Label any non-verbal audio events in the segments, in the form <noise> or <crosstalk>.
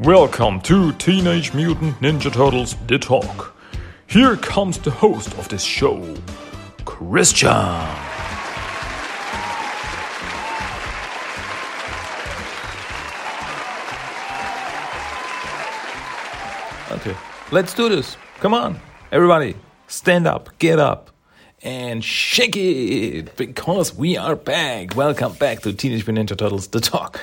Welcome to Teenage Mutant Ninja Turtles The Talk. Here comes the host of this show, Christian. Okay, let's do this. Come on, everybody, stand up, get up, and shake it because we are back. Welcome back to Teenage Mutant Ninja Turtles The Talk.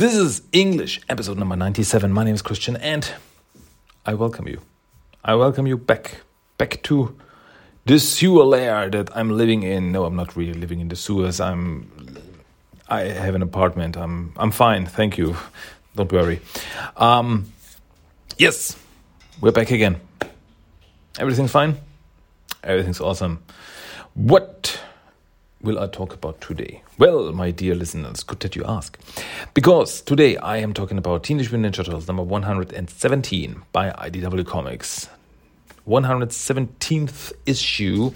This is English, episode number 97. My name is Christian, and I welcome you. I welcome you back, back to the sewer lair that I'm living in. No, I'm not really living in the sewers. I'm, I have an apartment. I'm, I'm fine. Thank you. Don't worry. Um, yes, we're back again. Everything's fine. Everything's awesome. What will I talk about today? Well, my dear listeners, good that you ask. Because today I am talking about Teenage Mutant Ninja Turtles number 117 by IDW Comics. 117th issue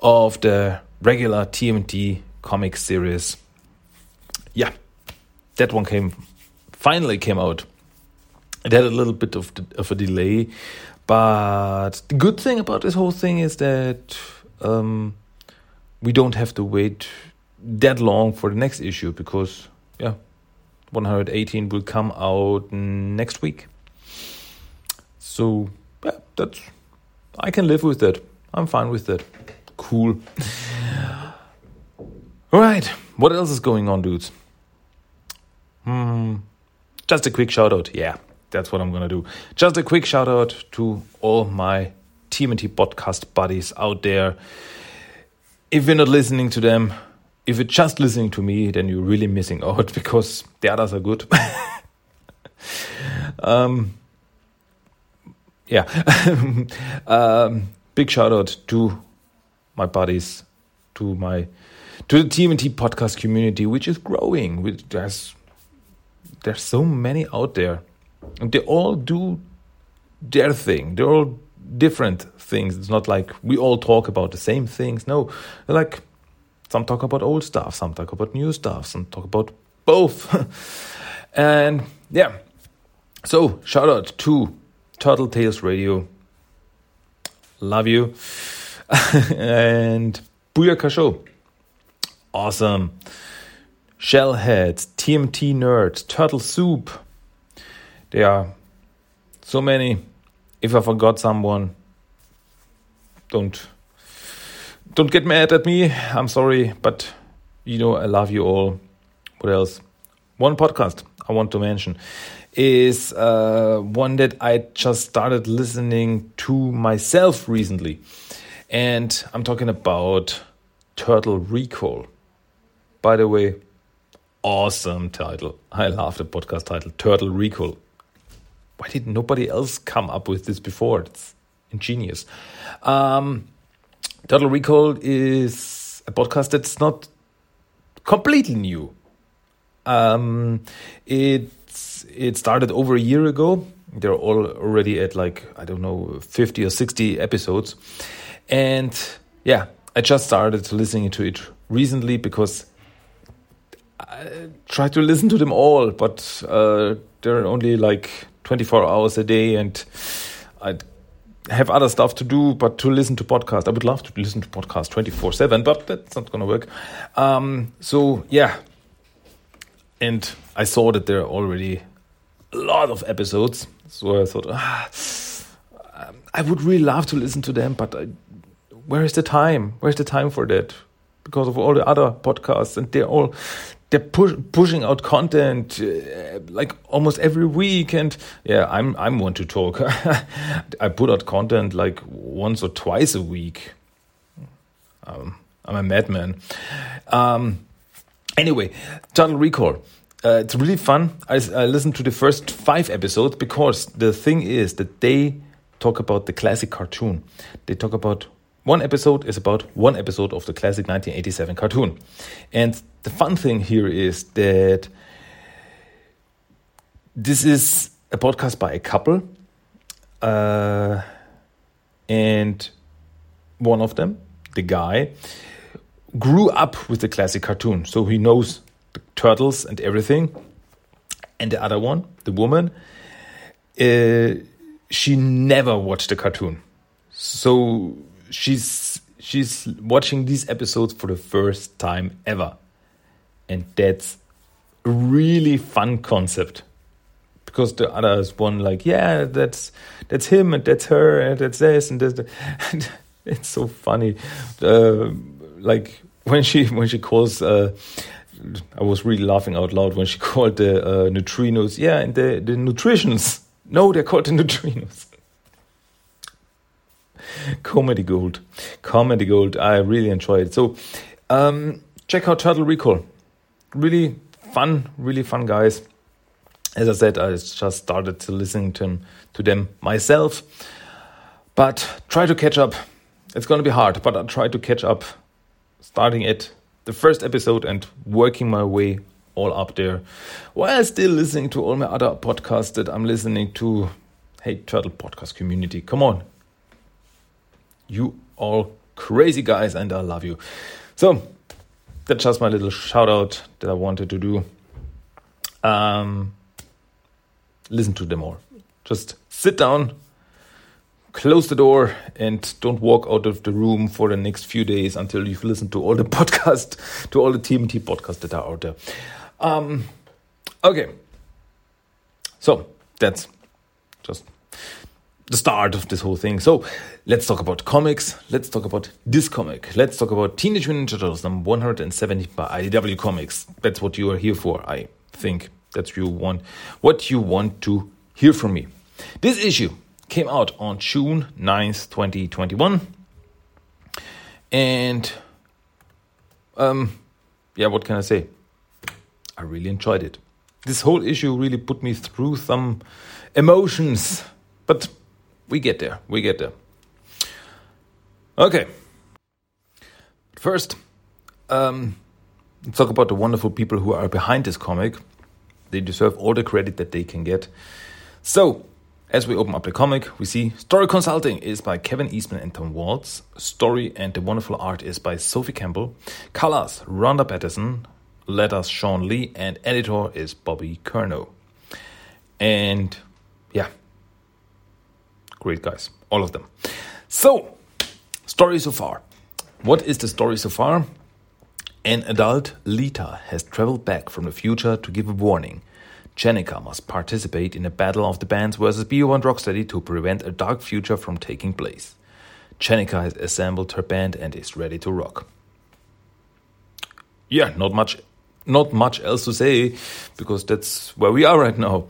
of the regular TMNT comic series. Yeah, that one came finally came out. It had a little bit of, of a delay, but the good thing about this whole thing is that um, we don't have to wait that long for the next issue because, yeah, 118 will come out next week. So, yeah, that's. I can live with that. I'm fine with that. Cool. All right, what else is going on, dudes? Hmm, just a quick shout out. Yeah, that's what I'm gonna do. Just a quick shout out to all my TMNT podcast buddies out there. If you're not listening to them, if you're just listening to me, then you're really missing out <laughs> because the others are good. <laughs> um, yeah. <laughs> um, big shout out to my buddies, to my to the TMNT podcast community, which is growing. Which there's there's so many out there, and they all do their thing. They're all different things. It's not like we all talk about the same things. No, like some talk about old stuff, some talk about new stuff, some talk about both. <laughs> and yeah, so shout out to Turtle Tales Radio. Love you. <laughs> and Booyaka Show. Awesome. Shellheads, TMT Nerds, Turtle Soup. There are so many. If I forgot someone, don't don't get mad at me. I'm sorry, but you know I love you all. What else? One podcast I want to mention is uh, one that I just started listening to myself recently, and I'm talking about Turtle Recall. By the way, awesome title. I love the podcast title, Turtle Recall. Why did nobody else come up with this before? It's ingenious. Um, Turtle Recall is a podcast that's not completely new. Um, it's it started over a year ago. They're all already at like I don't know fifty or sixty episodes, and yeah, I just started listening to it recently because I try to listen to them all, but uh, they're only like twenty four hours a day, and I'd have other stuff to do, but to listen to podcast, I would love to listen to podcast 24 7, but that's not going to work. Um, so, yeah. And I saw that there are already a lot of episodes. So I thought, ah, I would really love to listen to them, but I, where is the time? Where's the time for that? Because of all the other podcasts, and they're all they're push, pushing out content uh, like almost every week and yeah i'm i'm one to talk. <laughs> I put out content like once or twice a week. Um, i'm a madman. Um, anyway Turtle Recall. Uh, it's really fun. I, I listened to the first five episodes because the thing is that they talk about the classic cartoon. They talk about one episode is about one episode of the classic 1987 cartoon. And the fun thing here is that this is a podcast by a couple. Uh, and one of them, the guy, grew up with the classic cartoon. So he knows the turtles and everything. And the other one, the woman, uh, she never watched the cartoon, so she's she's watching these episodes for the first time ever, and that's a really fun concept. Because the others one like yeah that's that's him and that's her and that's this and this. And <laughs> it's so funny. Uh, like when she when she calls uh, I was really laughing out loud when she <laughs> called the uh, neutrinos. Yeah and the the nutritions no they're called the <laughs> neutrinos comedy gold. Comedy gold. I really enjoy it. So um, check out Turtle Recall. Really fun really fun guys. As I said I just started to listen to them, to them myself. But try to catch up. It's going to be hard but I'll try to catch up starting at the first episode and working my way all up there while still listening to all my other podcasts that I'm listening to. Hey, Turtle Podcast community, come on. You all crazy guys, and I love you. So, that's just my little shout out that I wanted to do. Um, listen to them all. Just sit down, close the door and don't walk out of the room for the next few days until you've listened to all the <laughs> podcast, to all the TMT podcasts that are out there. Um, okay. So that's just the start of this whole thing. So let's talk about comics. Let's talk about this comic. Let's talk about Teenage Mutant Ninja Turtles number 170 by IDW Comics. That's what you are here for, I think. That's you want what you want to hear from me. This issue came out on June 9th, 2021. And um, yeah, what can I say? I really enjoyed it. This whole issue really put me through some emotions, but we get there. We get there. Okay. First, um, let's talk about the wonderful people who are behind this comic. They deserve all the credit that they can get. So, as we open up the comic, we see Story Consulting is by Kevin Eastman and Tom Waltz. Story and the wonderful art is by Sophie Campbell. Colors, Ronda Pattison. Letters, Shawn Lee. And editor is Bobby Curnow. And yeah, great guys, all of them. So, story so far. What is the story so far? An adult Lita has traveled back from the future to give a warning. Jennika must participate in a battle of the bands versus Bebop and Rocksteady to prevent a dark future from taking place. Jennika has assembled her band and is ready to rock. Yeah, not much, not much else to say because that's where we are right now.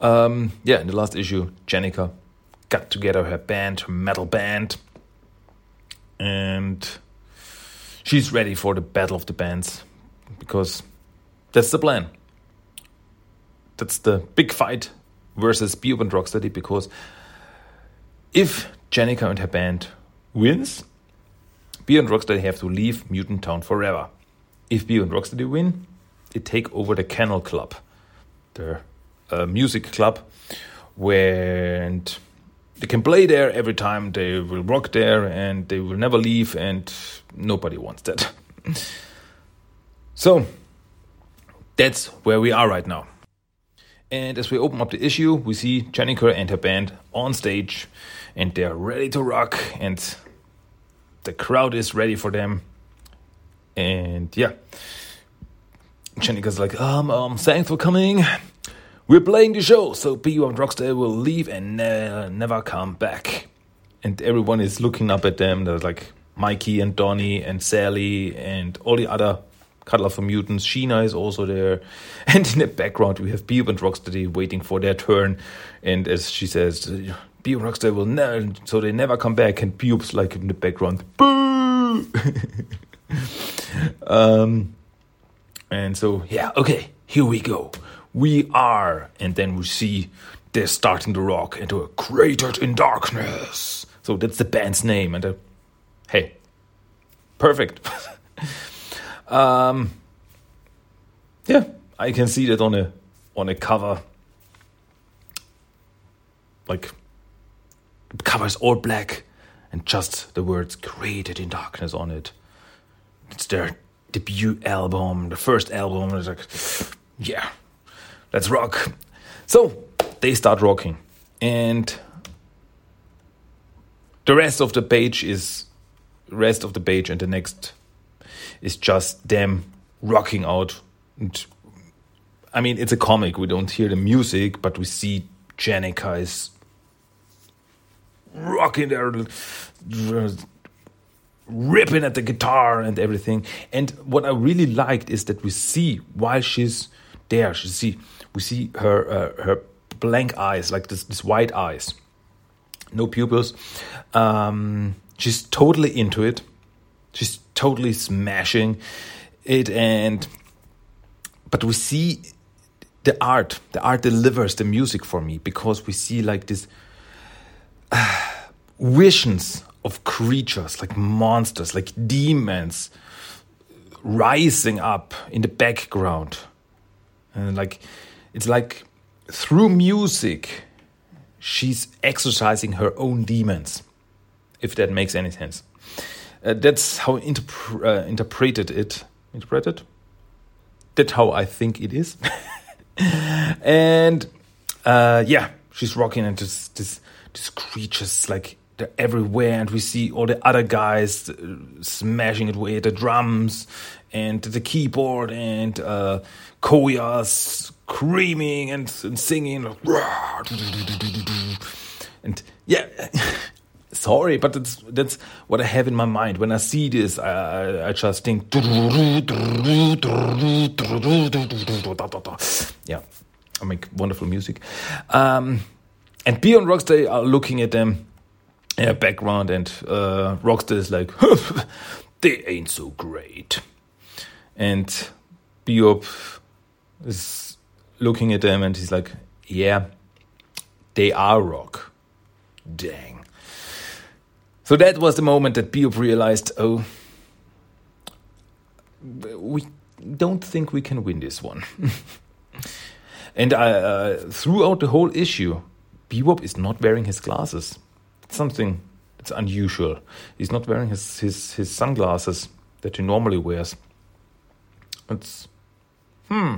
Um, yeah, in the last issue, Jennika got together her band, her metal band, and she's ready for the battle of the bands because that's the plan that's the big fight versus Bebop and Rocksteady because if Jennika and her band wins, Bebop and Rocksteady have to leave Mutant Town forever. If Bebop and Rocksteady win, they take over the Kennel Club, the uh, music club, where they can play there every time. They will rock there and they will never leave, and nobody wants that. so that's where we are right now. And as we open up the issue, we see Jennika and her band on stage, and they're ready to rock, and the crowd is ready for them. And yeah, Jennika's like, um, um, thanks for coming. We're playing the show, so Bebop and Rockstar will leave and ne- never come back. And everyone is looking up at them. There's like Mikey and Donnie and Sally and all the other Cuddler for Mutants. Sheena is also there. <laughs> And in the background, we have Bebop and Rocksteady waiting for their turn. And as she says, Bebop and Rocksteady will never, so they never come back. And Bebop's like in the background, boo! <laughs> um, and so, yeah, okay, here we go. We are. And then we see they're starting to rock into a Created in Darkness. So that's the band's name. And uh, hey, perfect. <laughs> Um, yeah, I can see that on a on a cover. Like the cover is all black and just the words created in darkness on it. It's their debut album, the first album. It's like, yeah, let's rock. So they start rocking. and the rest of the page is rest of the page and the next is just them rocking out and I mean it's a comic we don't hear the music but we see Jennika is rocking there ripping at the guitar and everything and what I really liked is that we see while she's there she see we see her uh, her blank eyes like this, this white eyes no pupils um, she's totally into it. She's totally smashing it, and but we see the art. The art delivers the music for me because we see like this uh, <sighs> visions of creatures, like monsters, like demons, rising up in the background, and like it's like through music, she's exercising her own demons if that makes any sense. Uh, that's how interp uh, interpreted it. Interpreted? That's how I think it is. <laughs> and uh, yeah, she's rocking and this this these creatures like they're everywhere, and we see all the other guys uh, smashing it with the drums and the keyboard and uh, Koya screaming and, and singing and yeah <laughs> sorry, but that's that's what I have in my mind when I see this. I, I just think, yeah, I make wonderful music. Um, and Beyond Rocksteady are looking at them yeah, background, and uh, Rocksteady is like, <laughs> they ain't so great. And Bebop is looking at them, and he's like, yeah, they are rock. Dang. So that was the moment that Bebop realized, oh, we don't think we can win this one. <laughs> and uh, uh, throughout the whole issue, Bebop is not wearing his glasses. It's something that's unusual. He's not wearing his, his, his sunglasses that he normally wears. It's, hmm,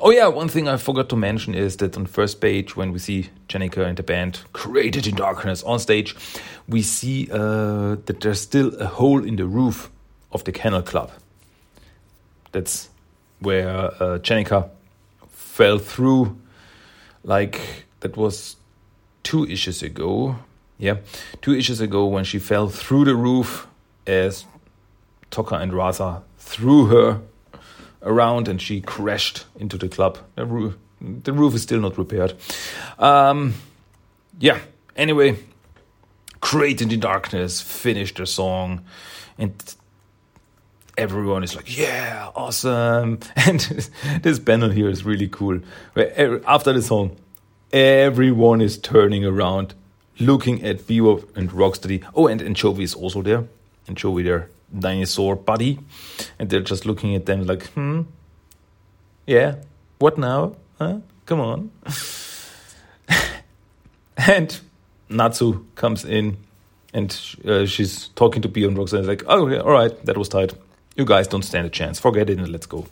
Oh yeah, one thing I forgot to mention is that on first page when we see Jennika and the band created in darkness on stage, we see uh, that there's still a hole in the roof of the Kennel Club. That's where uh, fell through. Like that was two issues ago. Yeah, two issues ago when she fell through the roof as Tokka and Rahzar threw her around and she crashed into the club. The roof, the roof is still not repaired. Um, yeah, anyway, Created in the Darkness finished their song and everyone is like, yeah, awesome. <laughs> And this panel here is really cool. After the song, everyone is turning around, looking at Bebop and Rocksteady. Oh, and Anchovy is also there. Anchovy there dinosaur buddy, and they're just looking at them like, hmm, yeah, what now? Huh? Come on. <laughs> and Natsu comes in and uh, she's talking to Beyond Rocks and is like, oh, all right, that was tight. You guys don't stand a chance. Forget it and let's go.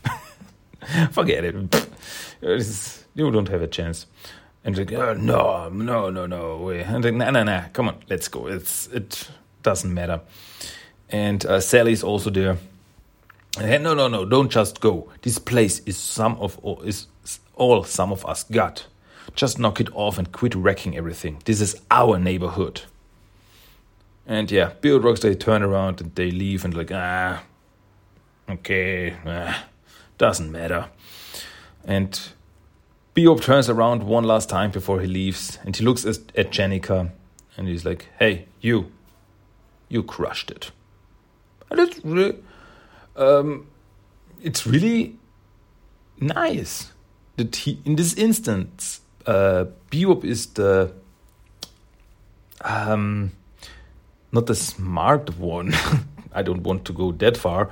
<laughs> Forget it. <laughs> you don't have a chance. And like, oh, no, no, no, no. And like, nah, nah, nah. Come on, let's go. It's it doesn't matter and uh, Sally's also there. And, no, no, no! Don't just go. This place is some of all, is all some of us got. Just knock it off and quit wrecking everything. This is our neighborhood. And yeah, Bill Rocks they turn around and they leave and like ah, okay, ah, doesn't matter. And Bebop turns around one last time before he leaves and he looks at, at Jennika and he's like, "Hey, you, you crushed it." And it's really, um, it's really nice that he, in this instance, uh, Bebop is the um, not the smart one. <laughs> I don't want to go that far,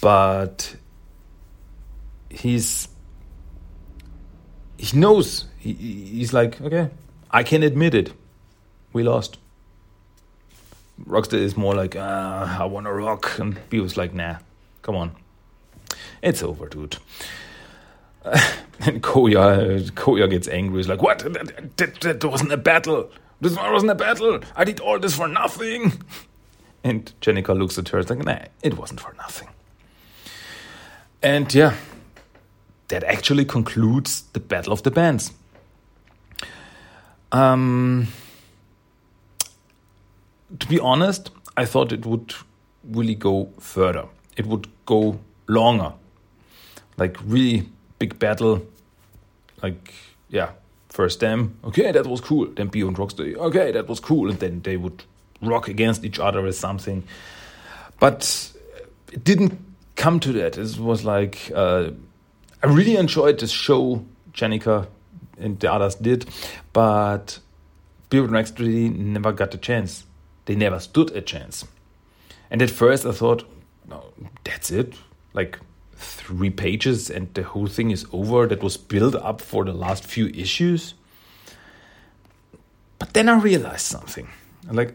but he's he knows he, he's like okay, I can admit it, we lost. Rocksteady is more like, uh, I want to rock. And B was like, nah, come on. It's over, dude. <laughs> and Koya, Koya gets angry. He's like, "What? That, that, that wasn't a battle. This wasn't a battle. I did all this for nothing." <laughs> And Jennika looks at her and like, "Nah, it wasn't for nothing." And yeah, that actually concludes the Battle of the Bands. Um, to be honest, I thought it would really go further. It would go longer. Like really big battle. Like yeah, first them, okay, that was cool. Then Bebop and Rocksteady, okay, that was cool. And then they would rock against each other or something. But it didn't come to that. It was like uh, I really enjoyed this show, Jennika and the others did, but Bebop and Rocksteady never got the chance. They never stood a chance. And at first I thought, no, that's it. Like three pages and the whole thing is over. That was built up for the last few issues. But then I realized something. I'm like,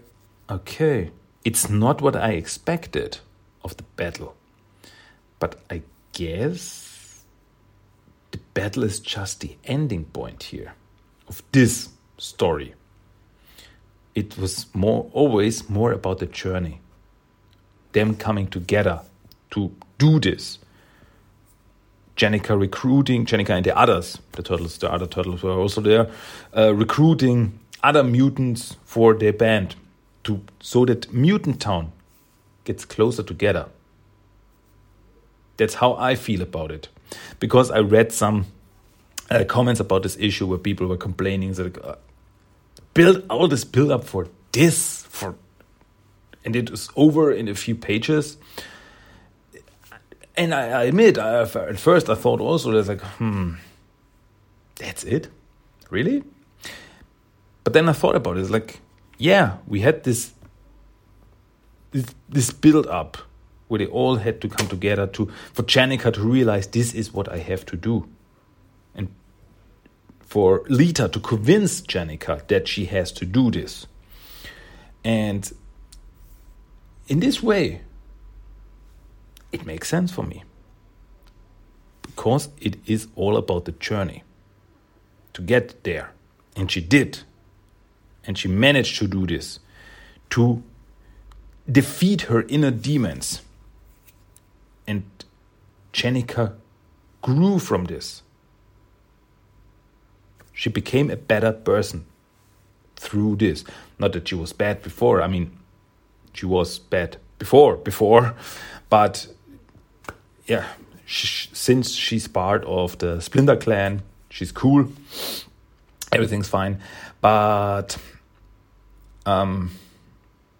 okay, it's not what I expected of the battle. But I guess the battle is just the ending point here of this story it was more always more about the journey. Them coming together to do this. Jennika recruiting Jennika and the others the turtles the other turtles were also there uh, recruiting other mutants for their band to so that mutant town gets closer together. That's how i feel about it. Because i read some uh, comments about this issue where people were complaining that uh, build all this build up for this for and it was over in a few pages. And I, I admit I, at first I thought also there's like hmm that's it? Really? But then I thought about it it's like yeah we had this this, this build up where they all had to come together to for Jennika to realize this is what I have to do for Lita to convince Jennika that she has to do this. And in this way, it makes sense for me. Because it is all about the journey to get there. And she did. And she managed to do this to defeat her inner demons. And Jennika grew from this. She became a better person through this. Not that she was bad before. I mean, she was bad before, before, but yeah, she, since she's part of the Splinter Clan, she's cool. Everything's fine, but um,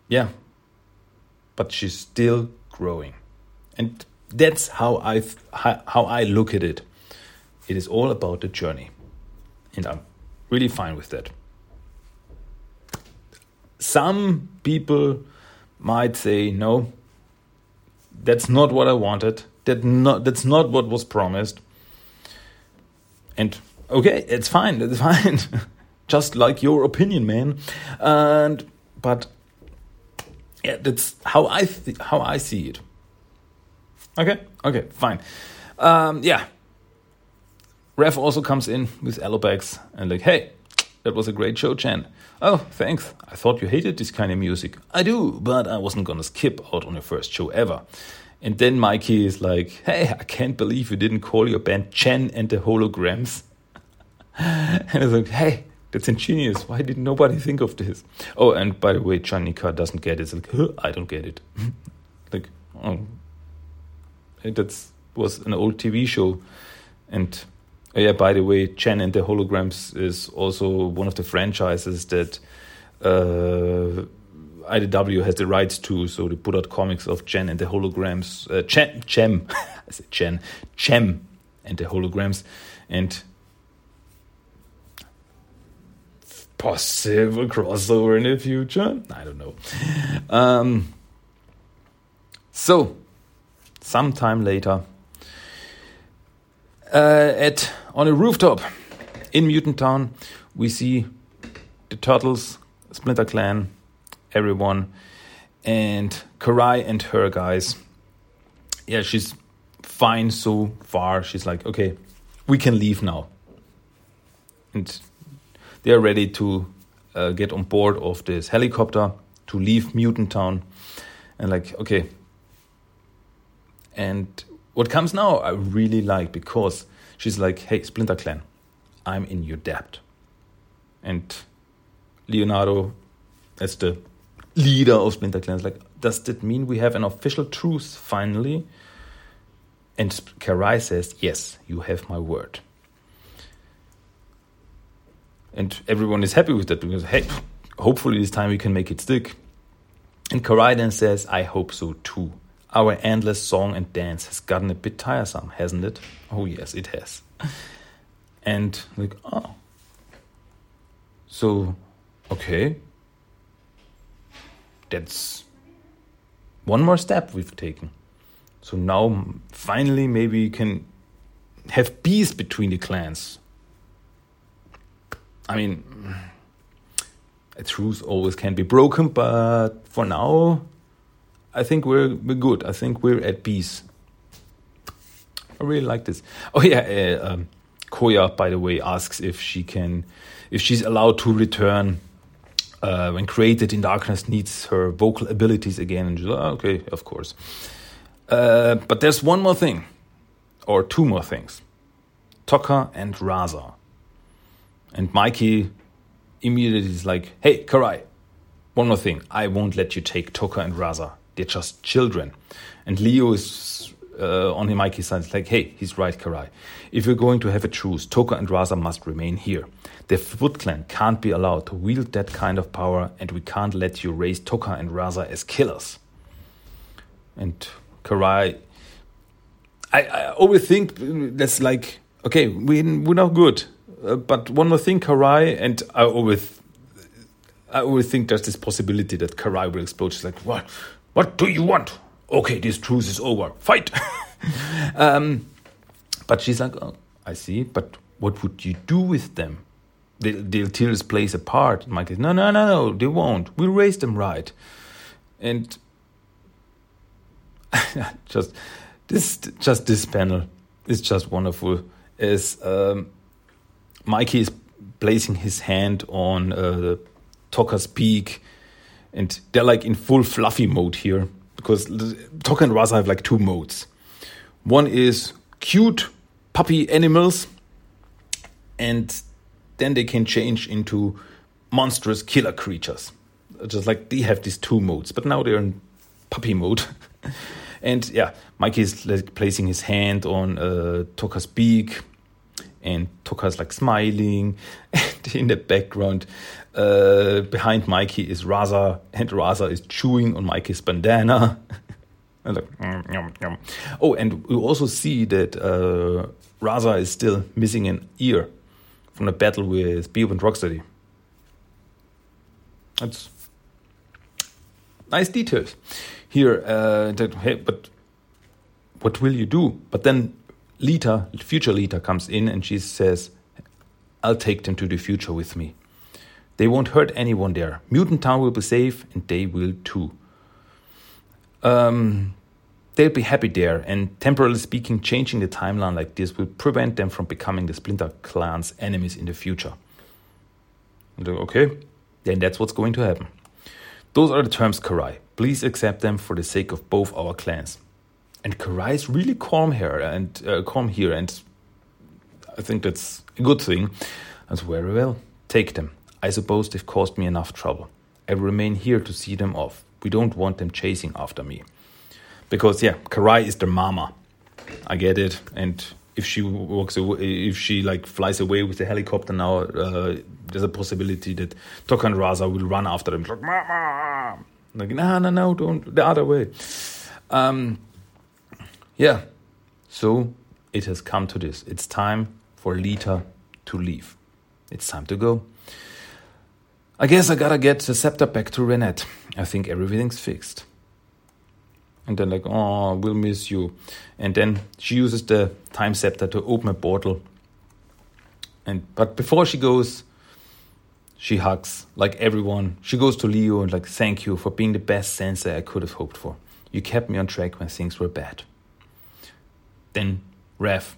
yeah, but she's still growing, and that's how I how I look at it. It is all about the journey. And I'm really fine with that. Some people might say, no, that's not what I wanted. That not, that's not what was promised. And okay, it's fine. It's <laughs> fine. Just like your opinion, man. And but yeah, that's how I how I see it. Okay, okay, fine. Um, yeah, Raf also comes in with Alopex and like, hey, that was a great show, Chen. Oh, thanks. I thought you hated this kind of music. I do, but I wasn't gonna skip out on your first show ever. And then Mikey is like, hey, I can't believe you didn't call your band Chen and the Holograms. <laughs> and it's like, hey, that's ingenious. Why didn't nobody think of this? Oh, and by the way, Jennika doesn't get it. It's like, huh, I don't get it. <laughs> like, oh, that was an old TV show. And yeah, by the way, Chen and the Holograms is also one of the franchises that uh, IDW has the rights to. So they put out comics of Chen and the Holograms. Uh, Chen, Chem, <laughs> I said Chen, Chem and the Holograms. And possible crossover in the future? I don't know. Um, so, sometime later, uh, at on a rooftop in Mutant Town, we see the Turtles, Splinter Clan, everyone, and Karai and her guys. Yeah, she's fine so far. She's like, okay, we can leave now. And they are ready to uh, get on board of this helicopter to leave Mutant Town. And like, okay. And what comes now, I really like because she's like, hey, Splinter Clan, I'm in your debt. And Leonardo, as the leader of Splinter Clan, is like, does that mean we have an official truce finally? And Karai says, yes, you have my word. And everyone is happy with that because, hey, hopefully this time we can make it stick. And Karai then says, I hope so too. Our endless song and dance has gotten a bit tiresome, hasn't it? Oh, yes, it has. And like, oh. So, okay. That's one more step we've taken. So now, finally, maybe we can have peace between the clans. I mean, a truce always can be broken, but for now, I think we're we're good. I think we're at peace. I really like this. Oh yeah, uh, um, Koya, by the way, asks if she can, if she's allowed to return uh, when created in darkness needs her vocal abilities again. And she's like, okay, of course. Uh, but there's one more thing, or two more things. Tokka and Rahzar. And Mikey immediately is like, hey, Karai, one more thing. I won't let you take Tokka and Rahzar. They're just children. And Leo is uh, on Mikey's side. It's like, hey, he's right, Karai. If we're going to have a truce, Tokka and Rahzar must remain here. The Foot Clan can't be allowed to wield that kind of power, and we can't let you raise Tokka and Rahzar as killers. And Karai, I, I always think that's like, okay, we, we're not good. Uh, but one more thing, Karai, and I always, I always think there's this possibility that Karai will explode. She's like, what, what do you want? Okay, this truce is over. Fight. <laughs> um, but she's like, oh, I see. But what would you do with them? They, they'll tear this place apart. Mike says, no, no, no, no, they won't. We'll raise them right. And <laughs> just this, just this panel is just wonderful. Is um, Mikey is placing his hand on uh, Tokka's peak, and they're like in full fluffy mode here because Tokka and Rahzar have like two modes. One is cute puppy animals, and then they can change into monstrous killer creatures. Just like they have these two modes, but now they're in puppy mode. <laughs> and yeah, Mikey is like placing his hand on uh, Tokka's beak and Tokka's like smiling, <laughs> and in the background, uh, behind Mikey is Rahzar, and Rahzar is chewing on Mikey's bandana. <laughs> Oh, and we also see that uh, Rahzar is still missing an ear from the battle with Bebop and Rocksteady. That's nice details here. Uh, that hey, but what will you do? But then Lita, future Lita, comes in and she says, I'll take them to the future with me. They won't hurt anyone there. Mutant Town will be safe, and they will too. Um, they'll be happy there, and temporarily speaking, changing the timeline like this will prevent them from becoming the Splinter Clan's enemies in the future. Okay, then that's what's going to happen. Those are the terms, Karai. Please accept them for the sake of both our clans and Karai is really calm here and uh, calm here, and I think that's a good thing. That's very well. Take them. I suppose they've caused me enough trouble. I remain here to see them off. We don't want them chasing after me. Because yeah, Karai is their mama. I get it. And if she walks away, if she like flies away with the helicopter now, uh, there's a possibility that Tokka and Rahzar will run after them. Like, mama! Like, no, no, no, don't, the other way. Um, yeah, so it has come to this. It's time for Lita to leave. It's time to go. I guess I gotta get the scepter back to Renet. I think everything's fixed. And then, like, oh, we'll miss you. And then she uses the time scepter to open a portal. And but before she goes, she hugs like everyone. She goes to Leo and like, thank you for being the best sensei I could have hoped for. You kept me on track when things were bad. Then Raf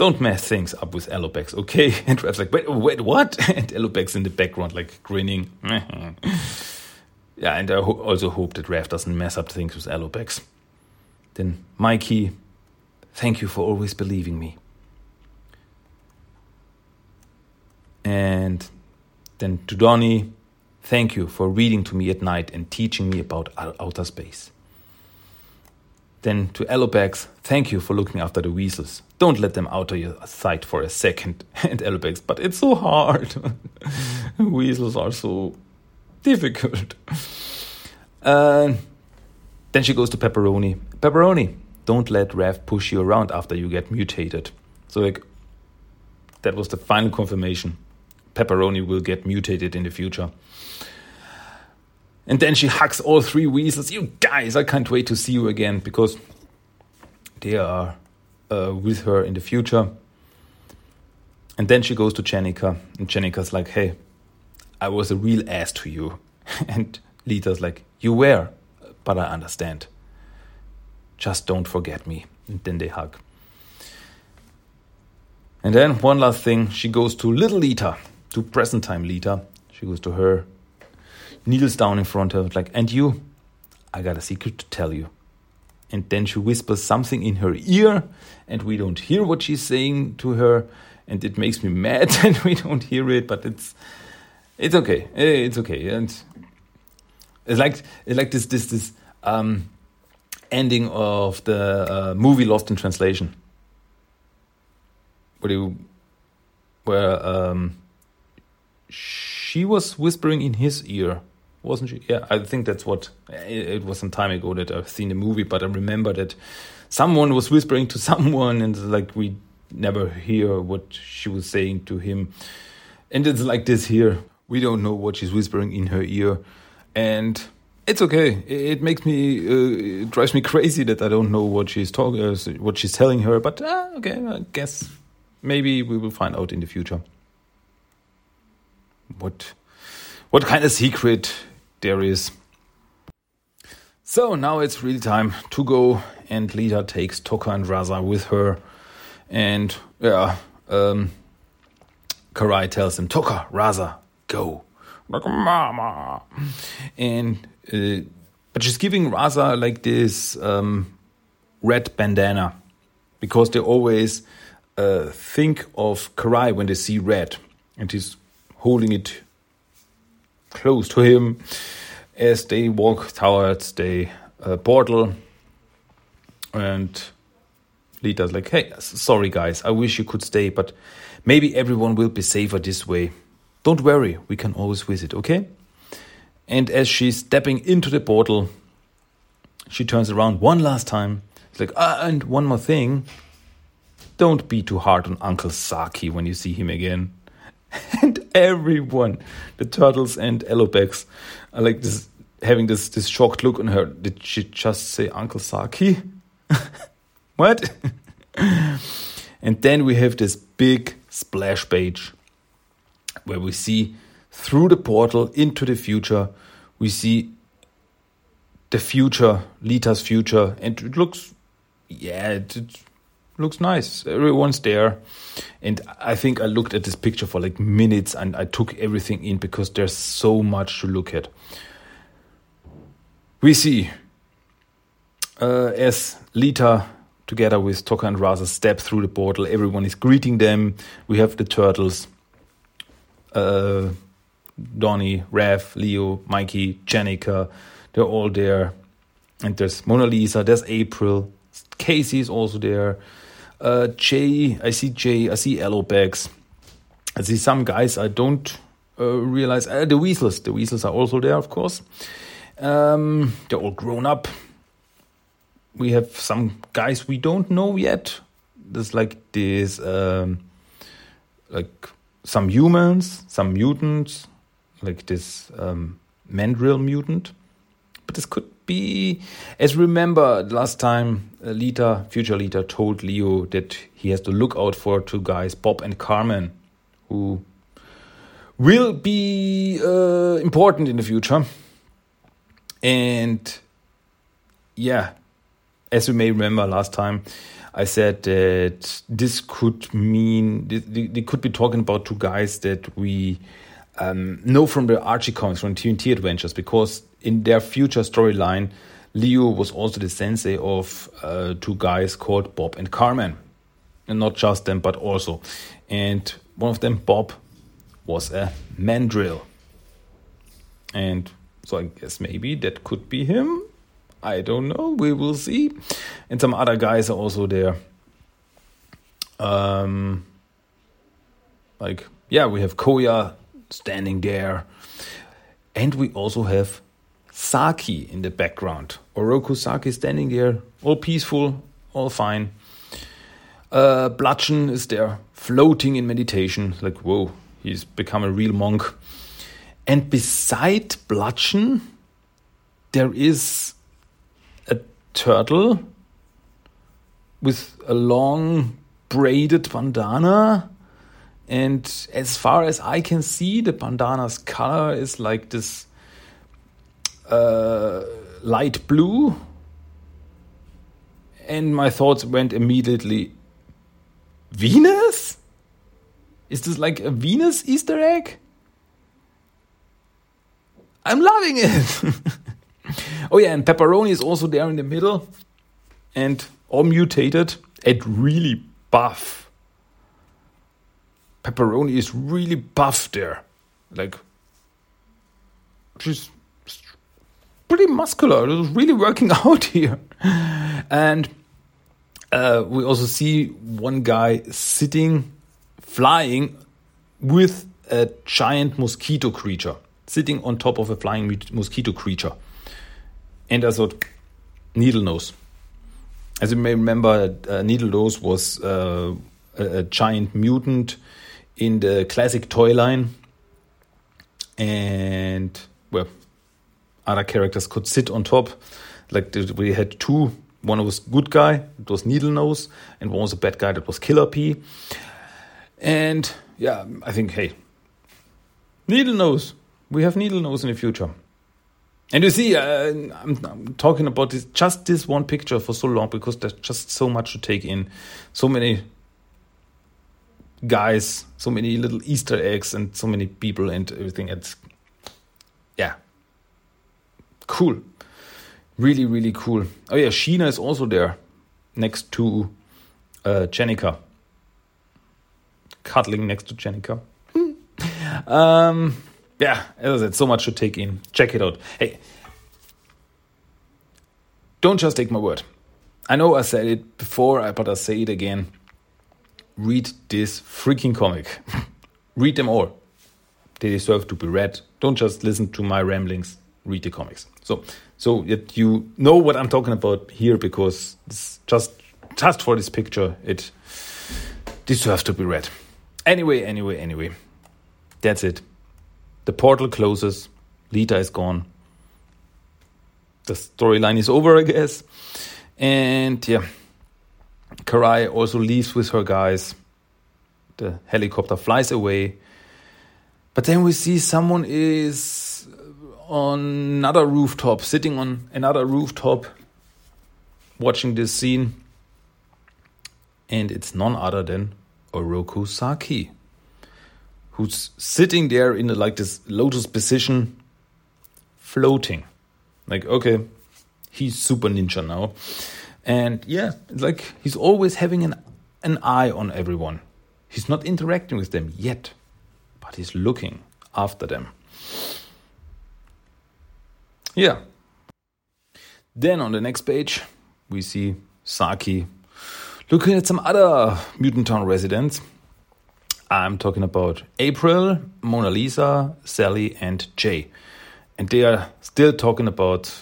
don't mess things up with Alopex, okay? <laughs> And Raf's like, wait, wait, what? <laughs> And Alopex in the background, like grinning. <laughs> yeah, and I ho also hope that Raf doesn't mess up things with Alopex. Then Mikey, thank you for always believing me. And then to Donnie, thank you for reading to me at night and teaching me about outer space. Then to Alopex, thank you for looking after the weasels. Don't let them out of your sight for a second. <laughs> And Alopex, but it's so hard. <laughs> weasels are so difficult. <laughs> Uh, then she goes to Pepperoni. Pepperoni, don't let Raf push you around after you get mutated. So like, that was the final confirmation. Pepperoni will get mutated in the future. And then she hugs all three weasels. You guys, I can't wait to see you again because they are uh, with her in the future. And then she goes to Jennika, and Jennika's like, hey, I was a real ass to you. <laughs> and Lita's like, you were, but I understand. Just don't forget me. And then they hug. And then one last thing, she goes to little Lita, to present time Lita. She goes to her kneels down in front of her, like, and you, I got a secret to tell you. And then she whispers something in her ear, and we don't hear what she's saying to her, and it makes me <laughs> mad, and we don't hear it, but it's it's okay, eh, it's okay, and it's like it's like this this this um, ending of the uh, movie Lost in Translation, where you where um, she was whispering in his ear wasn't she? Yeah, I think that's what it was some time ago that I've seen the movie, but I remember that someone was whispering to <laughs> someone, and like we never hear what she was saying to him. And it's like this here. We don't know what she's whispering in her ear, and it's okay. It makes me, uh, it drives me crazy that I don't know what she's talking, uh, what she's telling her. But uh, okay, I guess maybe we will find out in the future. What, what kind of secret there is. So now it's really time to go, and Lita takes Tokka and Rahzar with her. And yeah, um, Karai tells him, Tokka, Rahzar, go. Like, mama. And, uh, but she's giving Rahzar like this um, red bandana because they always uh, think of Karai when they see red. And he's holding it close to him as they walk towards the uh, portal. And Lita's like, hey, sorry guys, I wish you could stay, but maybe everyone will be safer this way. Don't worry, we can always visit, okay? And as she's stepping into the portal, she turns around one last time. It's like, ah, and one more thing. Don't be too hard on Uncle Saki when you see him again. <laughs> and everyone, the turtles and Alopex, are like this, having this this shocked look on her. Did she just say Uncle Saki? <laughs> what? <laughs> and then we have this big splash page where we see through the portal into the future. We see the future, Lita's future, and it looks, yeah, it, it looks nice. Everyone's there. And I think I looked at this picture for like minutes and I took everything in because there's so much to look at. We see uh, as Lita, together with Tokka and Rahzar, step through the portal, everyone is greeting them. We have the turtles. Uh, Donnie, Raf, Leo, Mikey, Jennika, they're all there. And there's Mona Lisa, there's April, Casey is also there. Uh, Jay, I see Jay, I see Alopex. I see some guys I don't uh, realize. Uh, the Weasels, the Weasels are also there, of course. Um, they're all grown up. We have some guys we don't know yet. There's like this, um, like some humans, some mutants, like this um, mandrill mutant. But this could be, as remember last time, uh, Lita, future Lita, told Leo that he has to look out for two guys, Bob and Carmen, who will be uh, important in the future. And yeah, as you may remember last time, I said that this could mean they could be talking about two guys that we um, know from the Archie comics, from TNT Adventures, because in their future storyline, Leo was also the sensei of uh, two guys called Bob and Carmen, and not just them, but also, and one of them, Bob, was a mandrill, and so I guess maybe that could be him. I don't know. We will see. And some other guys are also there. Um, like yeah, we have Koya standing there, and we also have Saki in the background. Oroku Saki standing there, all peaceful, all fine. Uh, Bludgeon is there, floating in meditation. Like whoa, he's become a real monk. And beside Bludgeon, there is a turtle with a long braided bandana. And as far as I can see, the bandana's color is like this uh, light blue. And my thoughts went immediately Venus? Is this like a Venus Easter egg? I'm loving it. <laughs> Oh yeah, and pepperoni is also there in the middle, and all mutated and really buff. Pepperoni is really buff there, like she's pretty muscular. It was really working <laughs> out here, and uh, we also see one guy sitting, flying with a giant mosquito creature, sitting on top of a flying mosquito creature and I thought Needle Nose. As you may remember, uh, Needle Nose was uh, a, a, giant mutant in the classic toy line, and well, other characters could sit on top. Like we had two. One was good guy, it was Needle Nose, and one was a bad guy, that was Killer P. And yeah, I think hey, Needle Nose. We have Needle Nose in the future. And you see, uh, I'm, I'm, talking about this just this one picture for so long because there's just so much to take in, so many guys, so many little Easter eggs, and so many people and everything. It's yeah, cool, really, really cool. Oh yeah, Sheena is also there, next to uh, Jennika, cuddling next to Jennika. <laughs> um, yeah, as I said, so much to take in. Check it out. Hey, don't just take my word. I know I said it before, but I say it again. Read this freaking comic. <laughs> read them all. They deserve to be read. Don't just listen to my ramblings. Read the comics. So, so that you know what I'm talking about here, because it's just just for this picture, it deserves to be read. Anyway, anyway, anyway, that's it. The portal closes. Lita is gone. The storyline is over, I guess. And yeah, Karai also leaves with her guys. The helicopter flies away. But then we see someone is on another rooftop, sitting on another rooftop, watching this scene. And it's none other than Oroku Saki who's sitting there in like this lotus position, floating. Like, okay, he's super ninja now. And yeah, like he's always having an, an eye on everyone. He's not interacting with them yet, but he's looking after them. Yeah. Then on the next page, we see Saki looking at some other Mutant Town residents I'm talking about April, Mona Lisa, Sally, and Jay. And they are still talking about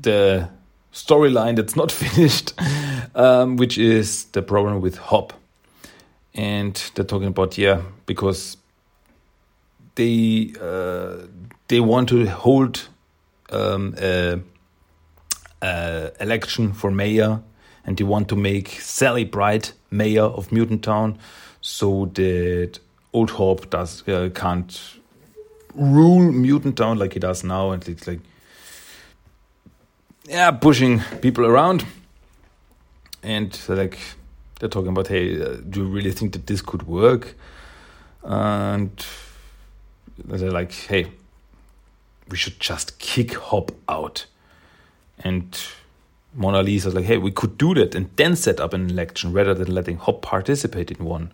the storyline that's not <laughs> finished, um, which is the problem with Hob. And they're talking about, yeah, because they uh, they want to hold um, election for mayor and they want to make Sally Pride mayor of Mutant Town so that Old Hob does uh, can't rule Mutant Town like he does now, and it's like yeah, pushing people around. And they're like, they're talking about, hey, uh, do you really think that this could work? And they're like, hey, we should just kick Hob out. And Mona Lisa's like, hey, we could do that and then set up an election rather than letting Hob participate in one.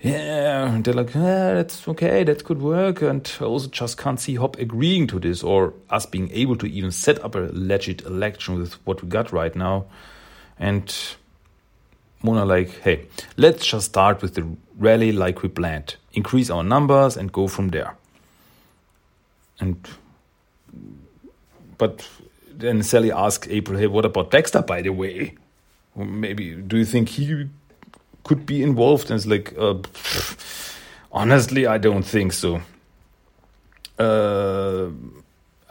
Yeah, and they're like, yeah, that's okay, that could work. And I also just can't see Hob agreeing to this or us being able to even set up a legit election with what we got right now. And Mona like, hey, let's just start with the rally like we planned. Increase our numbers and go from there. And but then Sally asks April, hey, what about Dexter, by the way? maybe do you think he could be involved? And it's like, uh, honestly, I don't think so. Uh,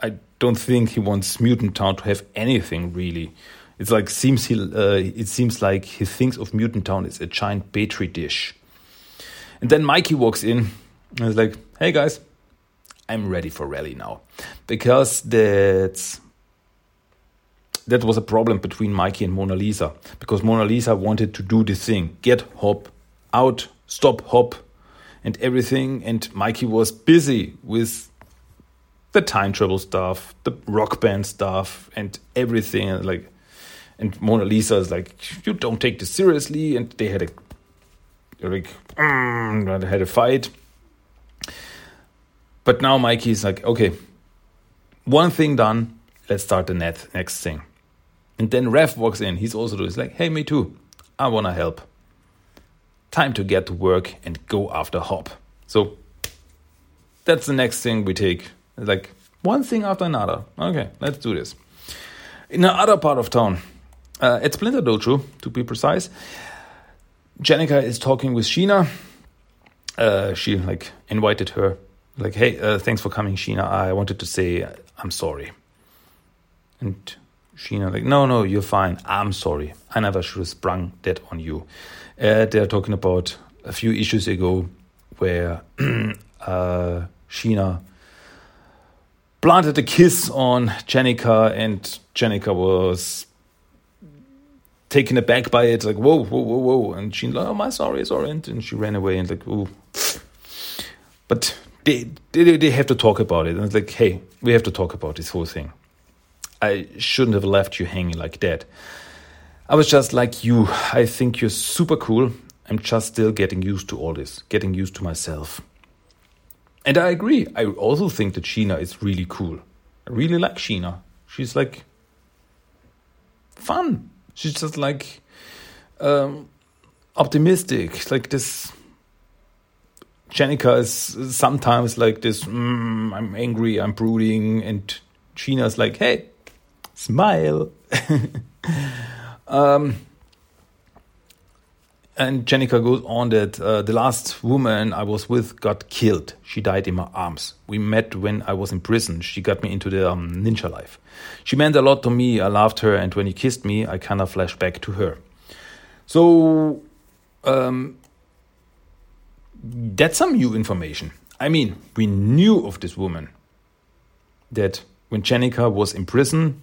I don't think he wants Mutant Town to have anything really. It's like seems he. Uh, it seems like he thinks of Mutant Town as a giant petri dish. And then Mikey walks in and is like, "Hey guys, I'm ready for rally now," because that's that was a problem between Mikey and Mona Lisa because Mona Lisa wanted to do this thing get Hob out, stop Hob, and everything. And Mikey was busy with the time travel stuff, the rock band stuff, and everything. Like, and Mona Lisa is like, you don't take this seriously. And they had a like, mm, they had a fight. But now Mikey is like, okay, one thing done. Let's start the net next thing. And then Rev walks in. He's also doing. He's like, hey, me too. I wanna help. Time to get to work and go after Hob. So that's the next thing we take. Like one thing after another. Okay, let's do this. In another part of town, uh, at Splinter Dojo, to be precise, Jennika is talking with Sheena. Uh, she like invited her, like, "Hey, uh, thanks for coming, Sheena. I wanted to say I'm sorry." And Sheena like, no, no, you're fine. I'm sorry. I never should have sprung that on you. Uh, they're talking about a few issues ago where <clears throat> uh, Sheena planted a kiss on Jennika and Jennika was taken aback by it, like, whoa, whoa, whoa, whoa. And she's like, oh, my sorry, sorry. And, and she ran away and like, oh. But they, they, they have to talk about it. And it's like, hey, we have to talk about this whole thing. I shouldn't have left you hanging like that. I was just like you. I think you're super cool. I'm just still getting used to all this, getting used to myself. And I agree. I also think that Sheena is really cool. I really like Sheena. She's like fun. She's just like um, optimistic. Like this. Jennika is sometimes like this. Mm, I'm angry. I'm brooding, and Sheena's like, "Hey, Smile. <laughs> um, and Jennika goes on that uh, the last woman I was with got killed. She died in my arms. We met when I was in prison. She got me into the um, ninja life. She meant a lot to me. I loved her, and when he kissed me, I kind of flashed back to her. So, um, that's some new information. I mean, we knew of this woman that when Jennika was in prison,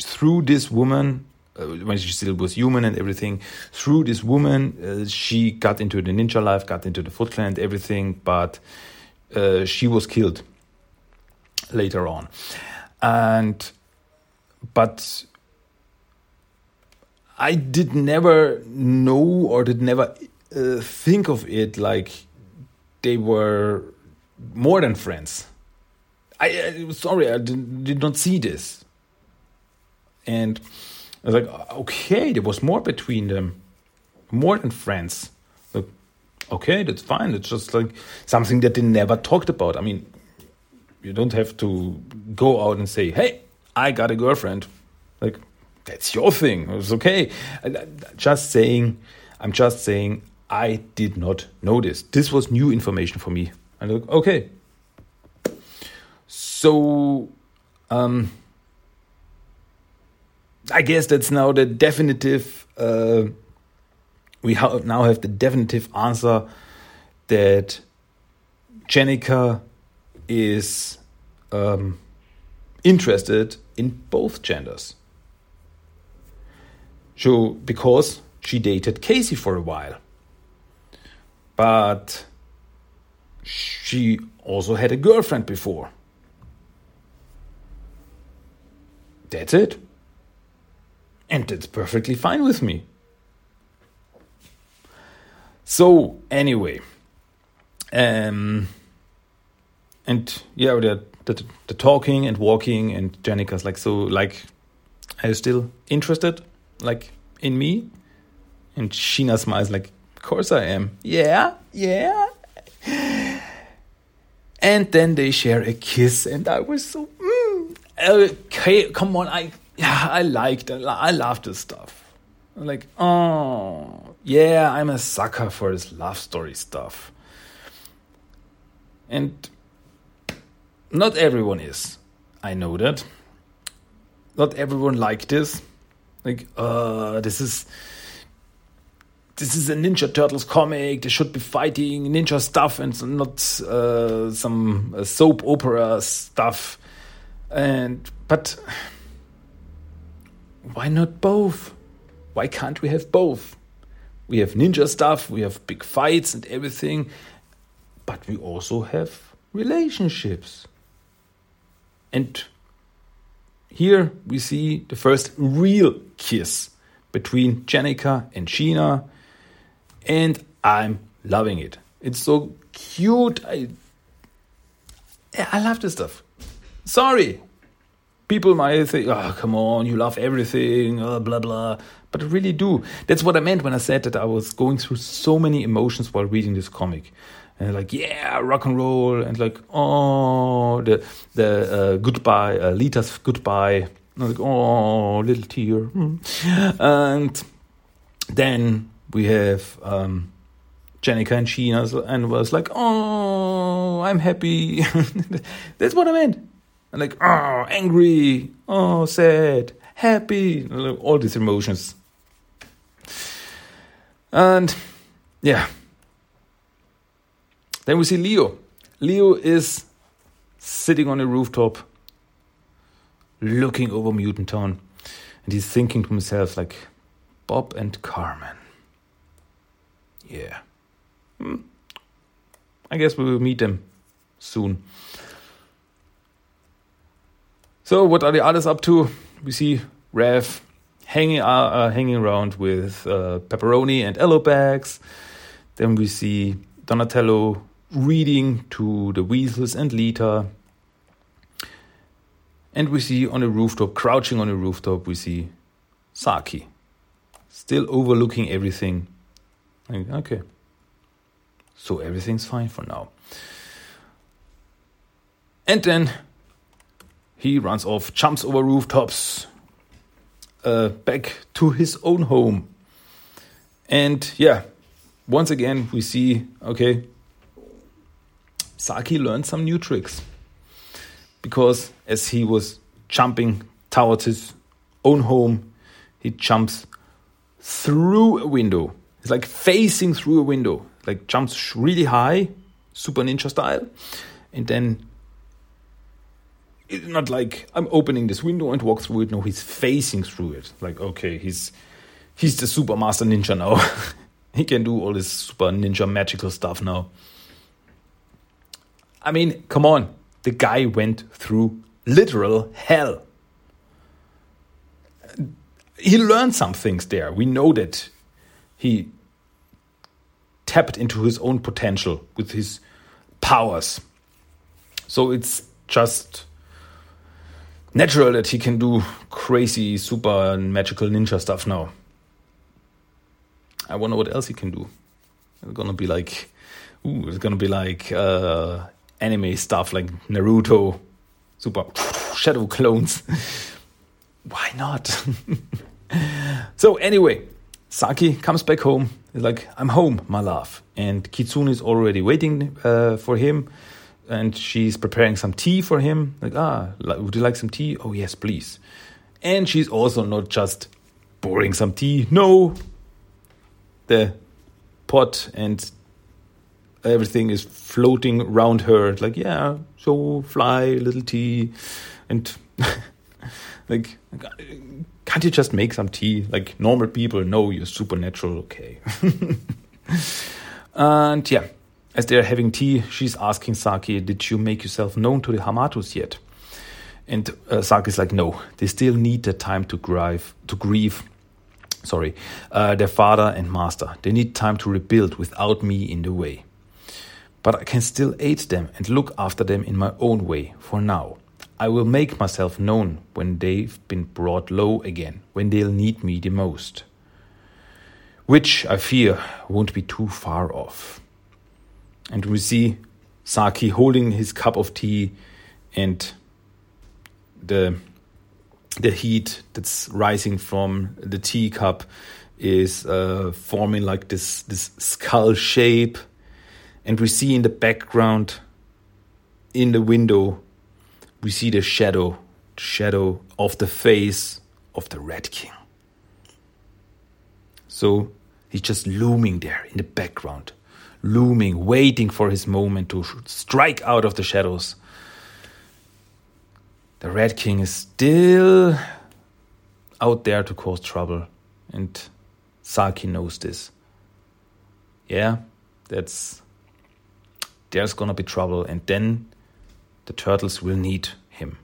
through this woman, uh, when she still was human and everything, through this woman, uh, she got into the ninja life, got into the Foot Clan and everything, but uh, she was killed later on. And, but I did never know or did never uh, think of it like they were more than friends. I, I sorry, I did, did not see this and I was like, okay, there was more between them, more than friends. Like, okay, that's fine. It's just like something that they never talked about. I mean, you don't have to go out and say, hey, I got a girlfriend. Like, that's your thing. It's okay. Just saying, I'm just saying, I did not know this. This was new information for me. Okay. So, um, I guess that's now the definitive. Uh, we ha now have the definitive answer that Jennika is um, interested in both genders. So, because she dated Casey for a while. But she also had a girlfriend before. That's it. And that's perfectly fine with me. So, anyway, um, and yeah, the, the, the talking and walking, and Jennika's like, so, like, are you still interested, like, in me? And Sheena smiles, like, course I am. Yeah, yeah. And then they share a kiss, and I was so, mm, okay, come on, I, I liked. I love this stuff. I'm like, oh, yeah, I'm a sucker for this love story stuff. And not everyone is. I know that. Not everyone like this. Like, uh, this is this is a Ninja Turtles comic. They should be fighting ninja stuff and not uh, some uh, soap opera stuff. And but why not both? Why can't we have both? We have ninja stuff, we have big fights and everything, but we also have relationships. And here we see the first real kiss between Jennika and Sheena, and I'm loving it. It's so cute. I I love this stuff. Sorry, people might think, oh, come on, you love everything, uh, blah, blah. But I really do. That's what I meant when I said that I was going through so many emotions while reading this comic. And like, yeah, rock and roll, and like, oh, the the uh, goodbye, uh, Lita's goodbye. And like, oh, little tear. Mm. And then we have um, Jennika and Sheena, and was like, oh, I'm happy. <laughs> That's what I meant. And like oh angry. Oh sad. Happy. All these emotions. And yeah. Then we see leo. Leo is sitting on a rooftop looking over mutant town and he's thinking to himself like bob and carmen yeah hmm. i guess we will meet them soon so what are the others up to? We see Rev hanging uh, uh, hanging around with uh, Pepperoni and Alopex. Then we see Donatello reading to the Weasels and Lita. And we see on a rooftop, crouching on a rooftop, we see Saki, still overlooking everything. Okay, so everything's fine for now. And then he runs off, jumps over rooftops, uh, back to his own home. And yeah, once again, we see okay, Saki learned some new tricks. Because as he was jumping towards his own home, he jumps through a window. He's like facing through a window, like jumps really high, super ninja style, and then it's not like I'm opening this window and walk through it. No, he's facing through it. Like, okay, he's he's the super master ninja now. <laughs> he can do all this super ninja magical stuff now. I mean, come on. The guy went through literal hell. He learned some things there. We know that he tapped into his own potential with his powers. So it's just natural that he can do crazy, super magical ninja stuff now. I wonder what else he can do. It's gonna be like, ooh, it's gonna be like uh, anime stuff like Naruto, super <laughs> shadow clones. <laughs> Why not? <laughs> so anyway, Saki comes back home. He's like, "I'm home, my love," and Kitsune is already waiting uh, for him and she's preparing some tea for him. Like, ah, would you like some tea? Oh, yes, please. And she's also not just pouring some tea. No, the pot and everything is floating around her. Like, yeah, so fly, little tea. And <laughs> like, can't you just make some tea? Like normal people know you're supernatural, okay. <laughs> and yeah, as they're having tea, she's asking Saki, Did you make yourself known to the Hamatos yet? And uh, Saki's like, No, they still need the time to grieve, to grieve. Sorry, uh, their father and master. They need time to rebuild without me in the way. But I can still aid them and look after them in my own way for now. I will make myself known when they've been brought low again, when they'll need me the most. Which I fear won't be too far off. And we see Saki holding his cup of tea and the the heat that's rising from the teacup is uh, forming like this this skull shape, and we see in the background, in the window, we see the shadow, the shadow of the face of the Red King. So he's just looming there in the background, looming, waiting for his moment to strike out of the shadows. The Red King is still out there to cause trouble, and Saki knows this. Yeah, that's there's gonna be trouble, and then the turtles will need him.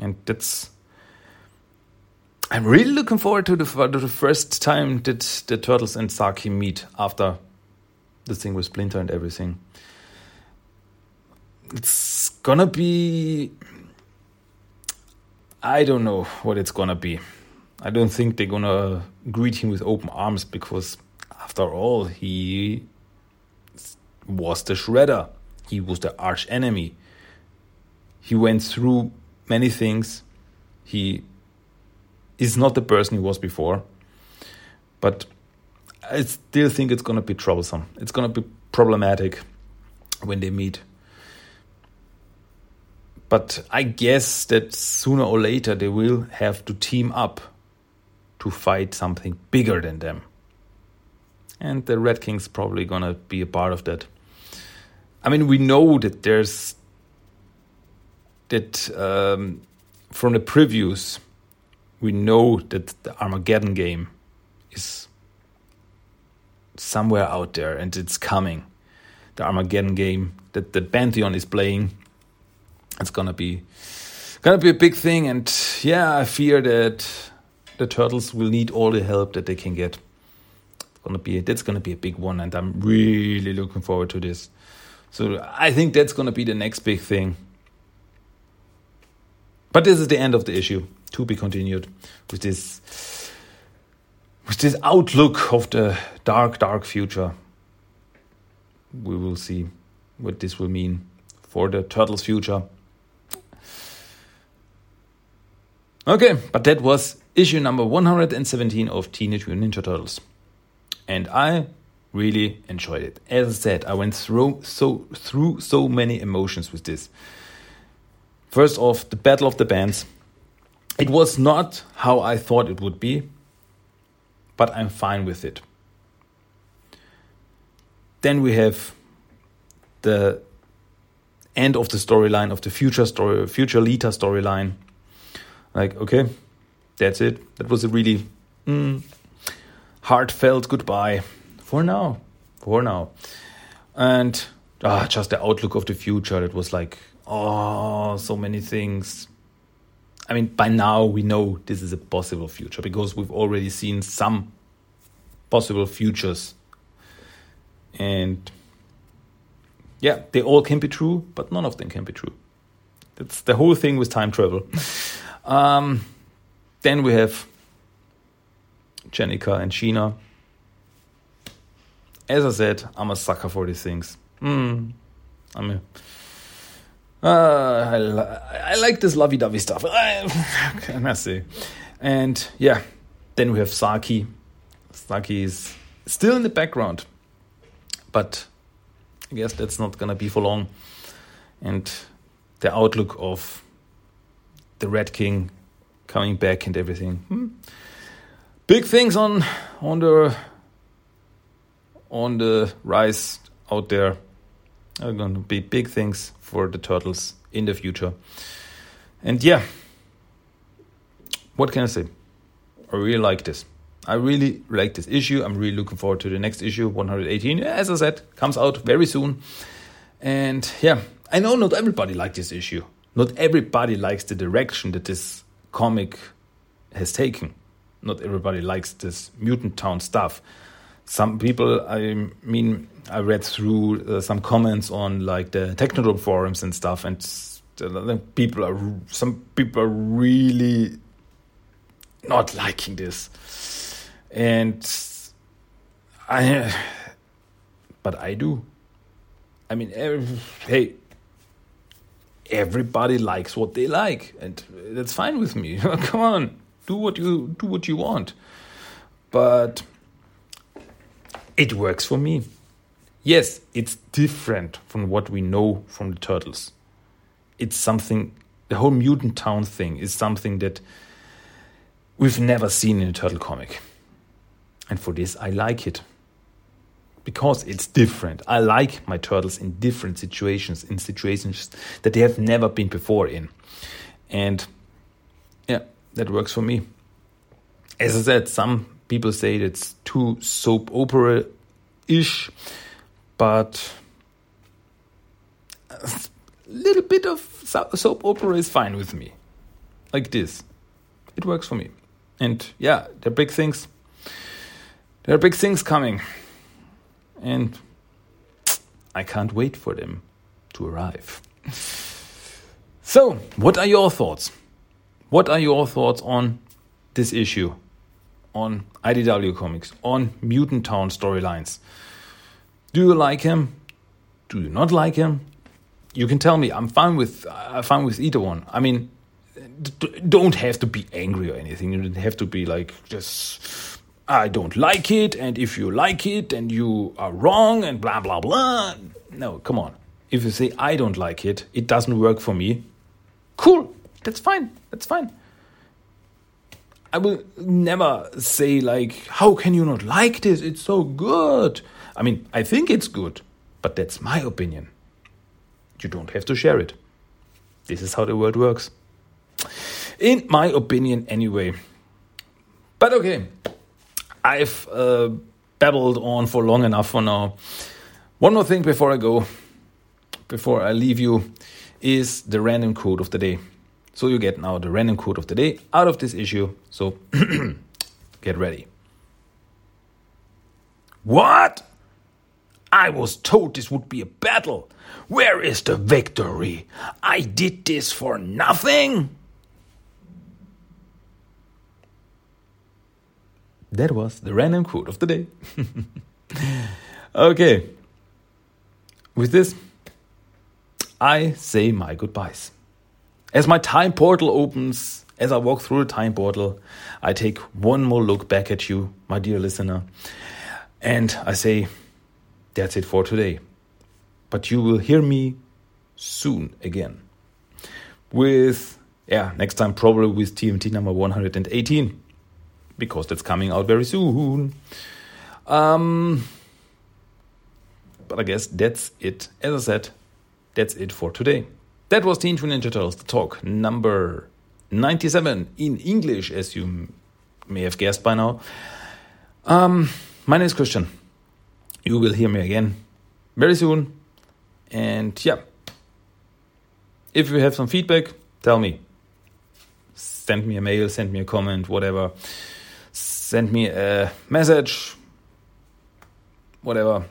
And that's. I'm really looking forward to the, to the first time that the turtles and Saki meet after the thing with Splinter and everything. It's gonna be. I don't know what it's gonna be. I don't think they're gonna greet him with open arms because, after all, he was the Shredder. He was the arch enemy he went through many things. He is not the person he was before. But I still think it's going to be troublesome. It's going to be problematic when they meet. But I guess that sooner or later they will have to team up to fight something bigger than them. And the Red King's probably going to be a part of that. I mean, we know that there's that um, from the previews, we know that the Armageddon game is somewhere out there and it's coming. The Armageddon game that the Pantheon is playing, it's gonna be gonna be a big thing. And yeah, I fear that the turtles will need all the help that they can get. It's gonna be that's gonna be a big one, and I'm really looking forward to this. So I think that's gonna be the next big thing. But this is the end of the issue. To be continued with this with this outlook of the dark, dark future. We will see what this will mean for the turtles' future. Okay, but that was issue number 117 of Teenage Mutant Ninja Turtles. And I really enjoyed it. As I said, I went through so through so many emotions with this. First off, the Battle of the Bands. It was not how I thought it would be, but I'm fine with it. Then we have the end of the storyline of the future story, future Lita storyline. Like, okay, that's it. That was a really mm, heartfelt goodbye for now. For now. And ah, just the outlook of the future. It was like oh, so many things. I mean, by now we know this is a possible future because we've already seen some possible futures. And yeah, they all can be true, but none of them can be true. That's the whole thing with time travel. Um, then we have Jennika and Sheena. As I said, I'm a sucker for these things. Mm, I'm a uh, I, I like this lovey-dovey stuff. <laughs> can I say? And yeah, then we have Saki. Saki is still in the background, but I guess that's not gonna be for long. And the outlook of the Red King coming back and everything. Hmm. Big things on on the on the rise out there are going to be big things for the turtles in the future. And yeah, what can I say? I really like this. I really like this issue. I'm really looking forward to the next issue, 118. As I said, comes out very soon. And yeah, I know not everybody likes this issue. Not everybody likes the direction that this comic has taken. Not everybody likes this Mutant Town stuff. Some people, I mean, I read through uh, some comments on like the Technodrome forums and stuff, and people are some people are really not liking this, and I, but I do. I mean, every, hey, everybody likes what they like, and that's fine with me. <laughs> Come on, do what you do what you want, but it works for me. Yes, it's different from what we know from the turtles. It's something. The whole mutant town thing is something that we've never seen in a turtle comic, and for this I like it because it's different. I like my turtles in different situations, in situations that they have never been before in. And yeah, that works for me. As I said, some people say it's too soap opera ish, but a little bit of soap opera is fine with me. Like this. It works for me. And yeah, there are big things. There are big things coming and I can't wait for them to arrive. So, what are your thoughts? What are your thoughts on this issue? On IDW comics, on Mutant Town storylines? Do you like him? Do you not like him? You can tell me. I'm fine with I'm fine with either one. I mean, don't have to be angry or anything. You don't have to be like just I don't like it, and if you like it, and you are wrong, and blah, blah, blah. No, come on. If you say, I don't like it, it doesn't work for me, cool, that's fine, that's fine. I will never say, like, how can you not like this? It's so good. I mean, I think it's good, but that's my opinion. You don't have to share it. This is how the world works. In my opinion, anyway. But okay, I've uh, babbled on for long enough for now. One more thing before I go, before I leave you, is the random quote of the day. So you get now the random quote of the day out of this issue. So <clears throat> get ready. What? I was told this would be a battle. Where is the victory? I did this for nothing? That was the random quote of the day. <laughs> okay. With this, I say my goodbyes. As my time portal opens, as I walk through the time portal, I take one more look back at you, my dear listener, and I say, that's it for today. But you will hear me soon again. With, yeah, next time probably with TMT number 118 because that's coming out very soon. Um, but I guess that's it. As I said, that's it for today. That was Mutant Ninja Turtles, the talk number 97 in English, as you may have guessed by now. Um, my name is Christian. You will hear me again very soon. And yeah, if you have some feedback, tell me. Send me a mail, send me a comment, whatever send me a message, whatever.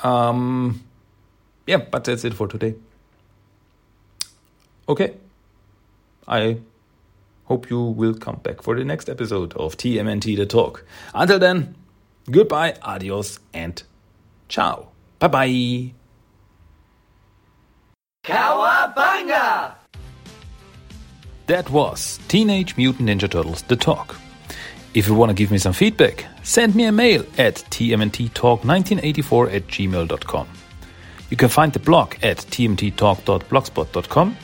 Um, yeah, but that's it for today. Okay. I hope you will come back for the next episode of TMNT The Talk. Until then, goodbye, adios, and ciao. Bye bye. Cowabunga! That was Teenage Mutant Ninja Turtles The Talk. If you want to give me some feedback, send me a mail at tmnttalk1984 at gmail.com. You can find the blog at tmttalk.blogspot.com.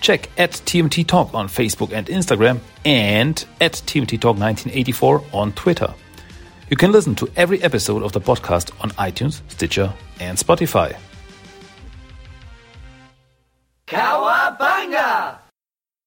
Check at TMT Talk on Facebook and Instagram and at TMT Talk 1984 on Twitter. You can listen to every episode of the podcast on iTunes, Stitcher, and Spotify. Cowabunga!